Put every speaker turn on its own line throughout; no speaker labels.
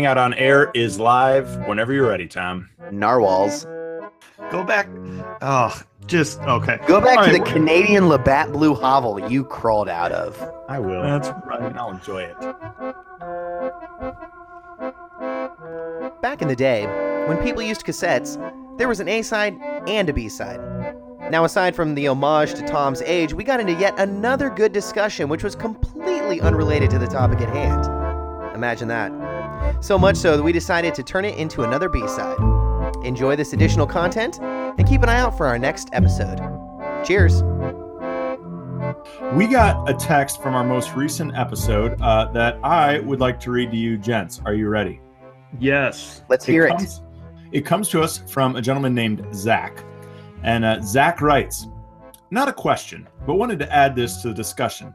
Hangout on Air is live whenever you're ready, Tom.
Narwhals.
Go back. Oh, just okay.
Go back
All
to
right,
the Canadian Labatt Blue hovel you crawled out of.
I will.
That's
right. I'll enjoy it.
Back in the day, when people used cassettes, there was an A side and a B side. Now, aside from the homage to Tom's age, we got into yet another good discussion which was completely unrelated to the topic at hand. Imagine that. So much so that we decided to turn it into another B side. Enjoy this additional content and keep an eye out for our next episode. Cheers!
We got a text from our most recent episode uh, that I would like to read to you, gents. Are you ready?
Yes.
Let's hear it.
It comes to us from a gentleman named Zach. And uh, Zach writes Not a question, but wanted to add this to the discussion.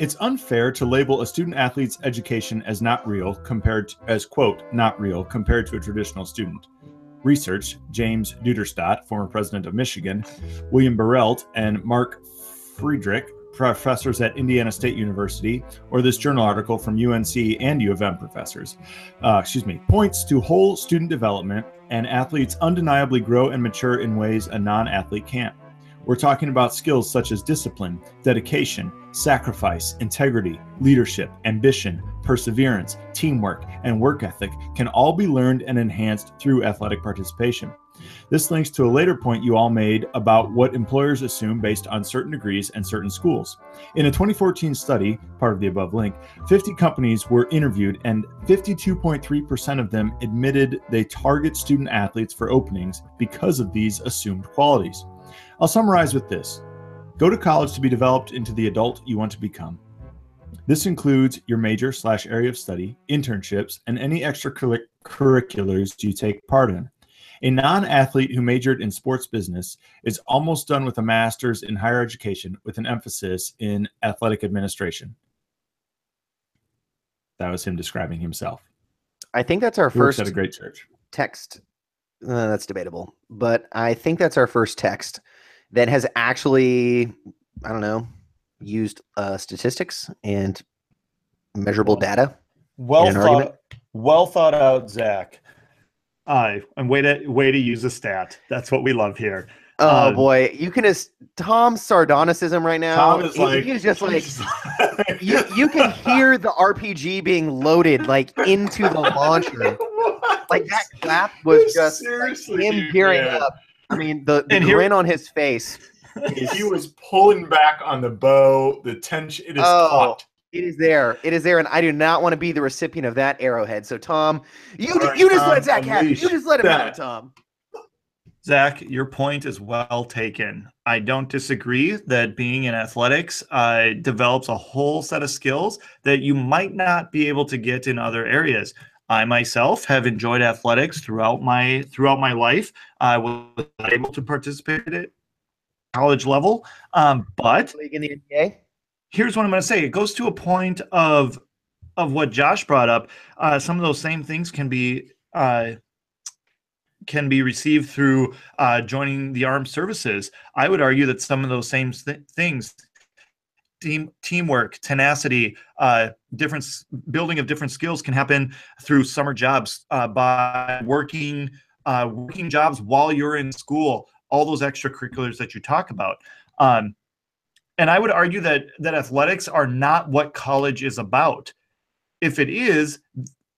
It's unfair to label a student athlete's education as not real compared to, as quote, not real compared to a traditional student. Research, James Duderstadt, former president of Michigan, William Barelt, and Mark Friedrich, professors at Indiana State University, or this journal article from UNC and U of M professors, uh, excuse me, points to whole student development and athletes undeniably grow and mature in ways a non athlete can't. We're talking about skills such as discipline, dedication, sacrifice, integrity, leadership, ambition, perseverance, teamwork, and work ethic can all be learned and enhanced through athletic participation. This links to a later point you all made about what employers assume based on certain degrees and certain schools. In a 2014 study, part of the above link, 50 companies were interviewed and 52.3% of them admitted they target student athletes for openings because of these assumed qualities. I'll summarize with this Go to college to be developed into the adult you want to become. This includes your major slash area of study, internships, and any extracurriculars you take part in. A non athlete who majored in sports business is almost done with a master's in higher education with an emphasis in athletic administration. That was him describing himself.
I think that's our
He
first
at a great church.
text. Uh, that's debatable, but I think that's our first text that has actually, I don't know, used uh, statistics and measurable data.
Well thought.
argument?
Well thought out, Zach. Aye, and way to way to use a stat. That's what we love here.
Oh
Um,
boy, you can just Tom's sardonicism right now.
Tom is
he-
like,
he's just like you. You can hear the RPG being loaded like into the launcher. Like that clap was just like, him gearing
yeah.
up. I mean, the, the
And here-
grin on his face.
he was pulling back on the bow. The tension it is
Oh.
taut.
It is there. It is there, and I do not want to be the recipient of that arrowhead. So, Tom, you
All right,
you just
Tom,
let Zach have it.
unleash
You just let him have it, Tom.
Zach, your point is well taken. I don't disagree that being in athletics uh, develops a whole set of skills that you might not be able to get in other areas. I myself have enjoyed athletics throughout my throughout my life. I was not able to participate at college level, um, but
League in the NBA.
here's what I'm going to say. It goes to a point of of what Josh brought up. Uh, some of those same things can be uh, can be received through uh, joining the armed services. I would argue that some of those same th- things. Team, teamwork, tenacity, uh, different building of different skills can happen through summer jobs uh, by working uh, working jobs while you're in school. All those extracurriculars that you talk about. Um, and I would argue that that athletics are not what college is about. If it is,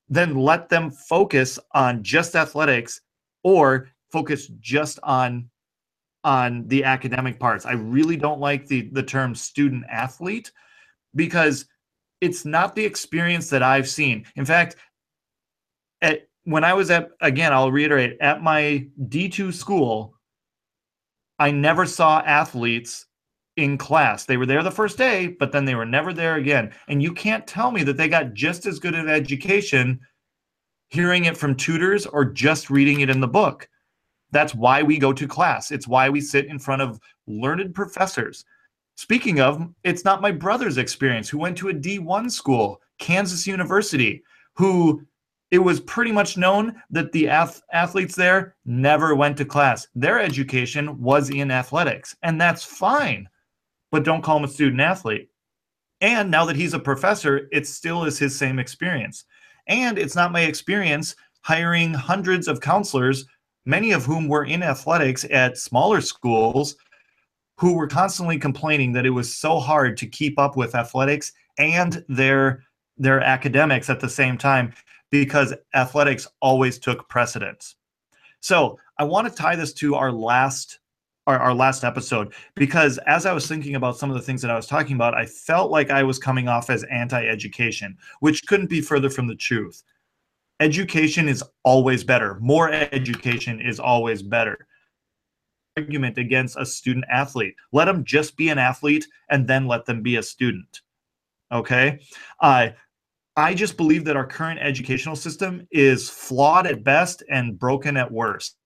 then let them focus on just athletics or focus just on on the academic parts. I really don't like the the term student athlete because it's not the experience that I've seen. In fact, at when I was at again, I'll reiterate, at my D2 school, I never saw athletes in class. They were there the first day, but then they were never there again. And you can't tell me that they got just as good an education hearing it from tutors or just reading it in the book. That's why we go to class. It's why we sit in front of learned professors. Speaking of, it's not my brother's experience who went to a D1 school, Kansas University, who it was pretty much known that the ath- athletes there never went to class. Their education was in athletics, and that's fine, but don't call him a student athlete. And now that he's a professor, it still is his same experience. And it's not my experience hiring hundreds of counselors, many of whom were in athletics at smaller schools, who were constantly complaining that it was so hard to keep up with athletics and their their academics at the same time because athletics always took precedence. So I want to tie this to our last our, our last episode because as I was thinking about some of the things that I was talking about, I felt like I was coming off as anti-education, which couldn't be further from the truth. Education is always better. More education is always better. Argument against a student athlete. Let them just be an athlete and then let them be a student. Okay. Uh, I just believe that our current educational system is flawed at best and broken at worst.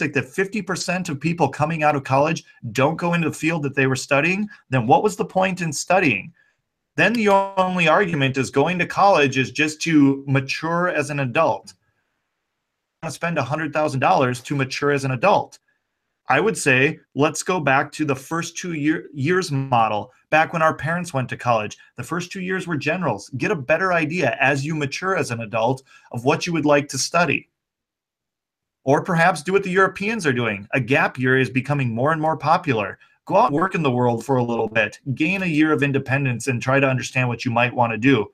Like that 50% of people coming out of college don't go into the field that they were studying, then what was the point in studying? Then the only argument is going to college is just to mature as an adult. I spend $100,000 to mature as an adult. I would say let's go back to the first two year, years model, back when our parents went to college. The first two years were generals. Get a better idea as you mature as an adult of what you would like to study. Or perhaps do what the Europeans are doing. A gap year is becoming more and more popular. Go out and work in the world for a little bit, gain a year of independence, and try to understand what you might want to do.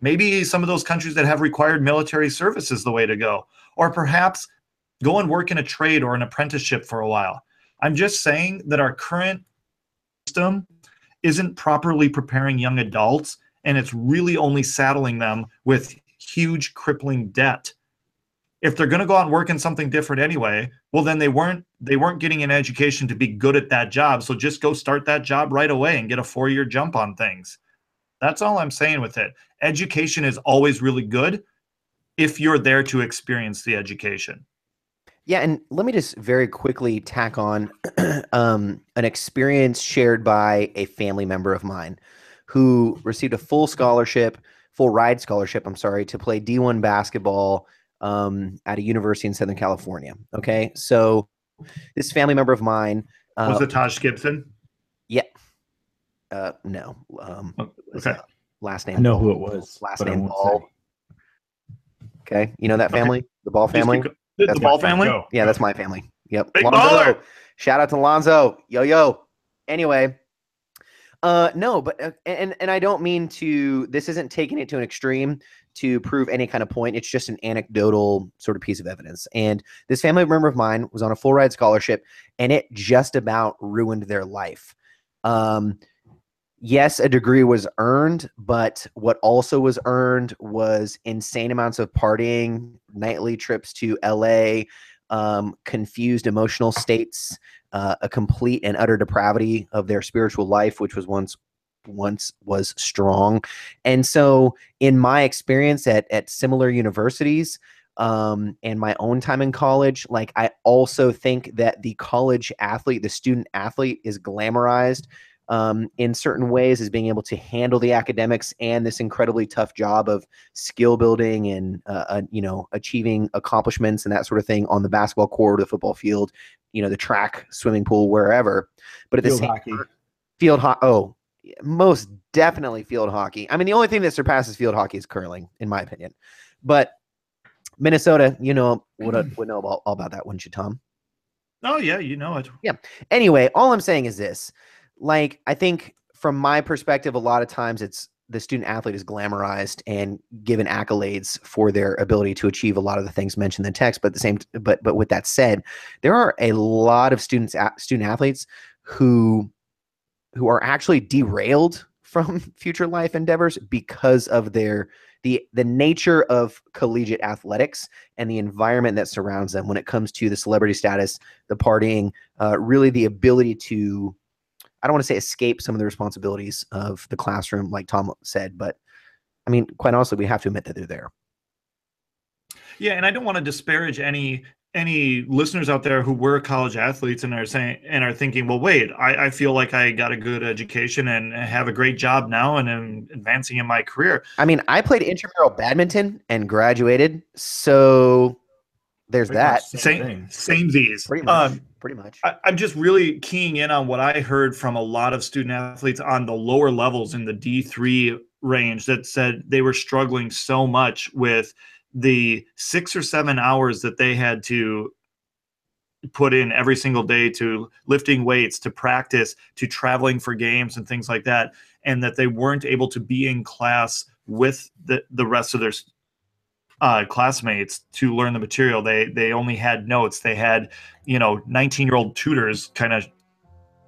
Maybe some of those countries that have required military service is the way to go. Or perhaps Go and work in a trade or an apprenticeship for a while. I'm just saying that our current system isn't properly preparing young adults and it's really only saddling them with huge crippling debt. If they're going to go out and work in something different anyway, well then they weren't they weren't getting an education to be good at that job, so just go start that job right away and get a 4-year jump on things. That's all I'm saying with it. Education is always really good if you're there to experience the education.
Yeah, and let me just very quickly tack on um, an experience shared by a family member of mine who received a full scholarship, full ride scholarship, I'm sorry, to play D1 basketball um, at a university in Southern California. Okay, so this family member of mine
uh, was it Taj Gibson?
Yeah. Uh, no. Um,
oh, okay.
Last name.
I know who it was.
Last name Ball. Okay, you know that family, okay. the Ball family.
That's the Ball family?
family? Yeah, that's my family. Yep.
Big Lonzo. Baller.
Shout out to Lonzo. Yo yo. Anyway, uh no, but uh, and and I don't mean to this isn't taking it to an extreme to prove any kind of point. It's just an anecdotal sort of piece of evidence. And this family member of mine was on a full ride scholarship and it just about ruined their life. Um yes, a degree was earned, but what also was earned was insane amounts of partying, nightly trips to LA, um, confused emotional states, uh, a complete and utter depravity of their spiritual life, which was once once was strong. And so, in my experience at at similar universities. Um, and my own time in college, like I also think that the college athlete, the student athlete, is glamorized um, in certain ways as being able to handle the academics and this incredibly tough job of skill building and uh, uh, you know achieving accomplishments and that sort of thing on the basketball court, the football field, you know the track, swimming pool, wherever. But at field the same hockey. field hockey. Oh, most definitely field hockey. I mean, the only thing that surpasses field hockey is curling, in my opinion. But Minnesota, you know, would would know all, all about that, wouldn't you, Tom?
Oh yeah, you know it.
Yeah. Anyway, all I'm saying is this: like I think from my perspective, a lot of times it's the student athlete is glamorized and given accolades for their ability to achieve a lot of the things mentioned in the text. But the same, but but with that said, there are a lot of students student athletes who who are actually derailed from future life endeavors because of their the the nature of collegiate athletics and the environment that surrounds them when it comes to the celebrity status, the partying, uh, really the ability to I don't want to say escape some of the responsibilities of the classroom, like Tom said, but I mean, quite honestly, we have to admit that they're there.
Yeah, and I don't want to disparage any any listeners out there who were college athletes and are saying and are thinking, well, wait, I, I feel like I got a good education and have a great job now and am advancing in my career.
I mean, I played intramural badminton and graduated, so there's
Pretty
that.
Same, same these.
Pretty much. Um, pretty much.
I, am just really keying in on what I heard from a lot of student athletes on the lower levels in the D3 range that said they were struggling so much with the six or seven hours that they had to put in every single day to lifting weights to practice to traveling for games and things like that and that they weren't able to be in class with the, the rest of their uh, classmates to learn the material they they only had notes they had you know 19 year old tutors kind of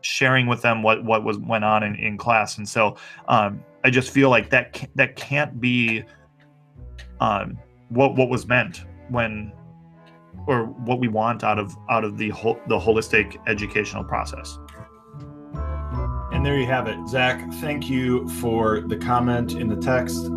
sharing with them what what was went on in, in class and so um, i just feel like that ca- that can't be um, what what was meant when or what we want out of out of the whole the holistic educational process
And there you have it. Zach, thank you for the comment in the text.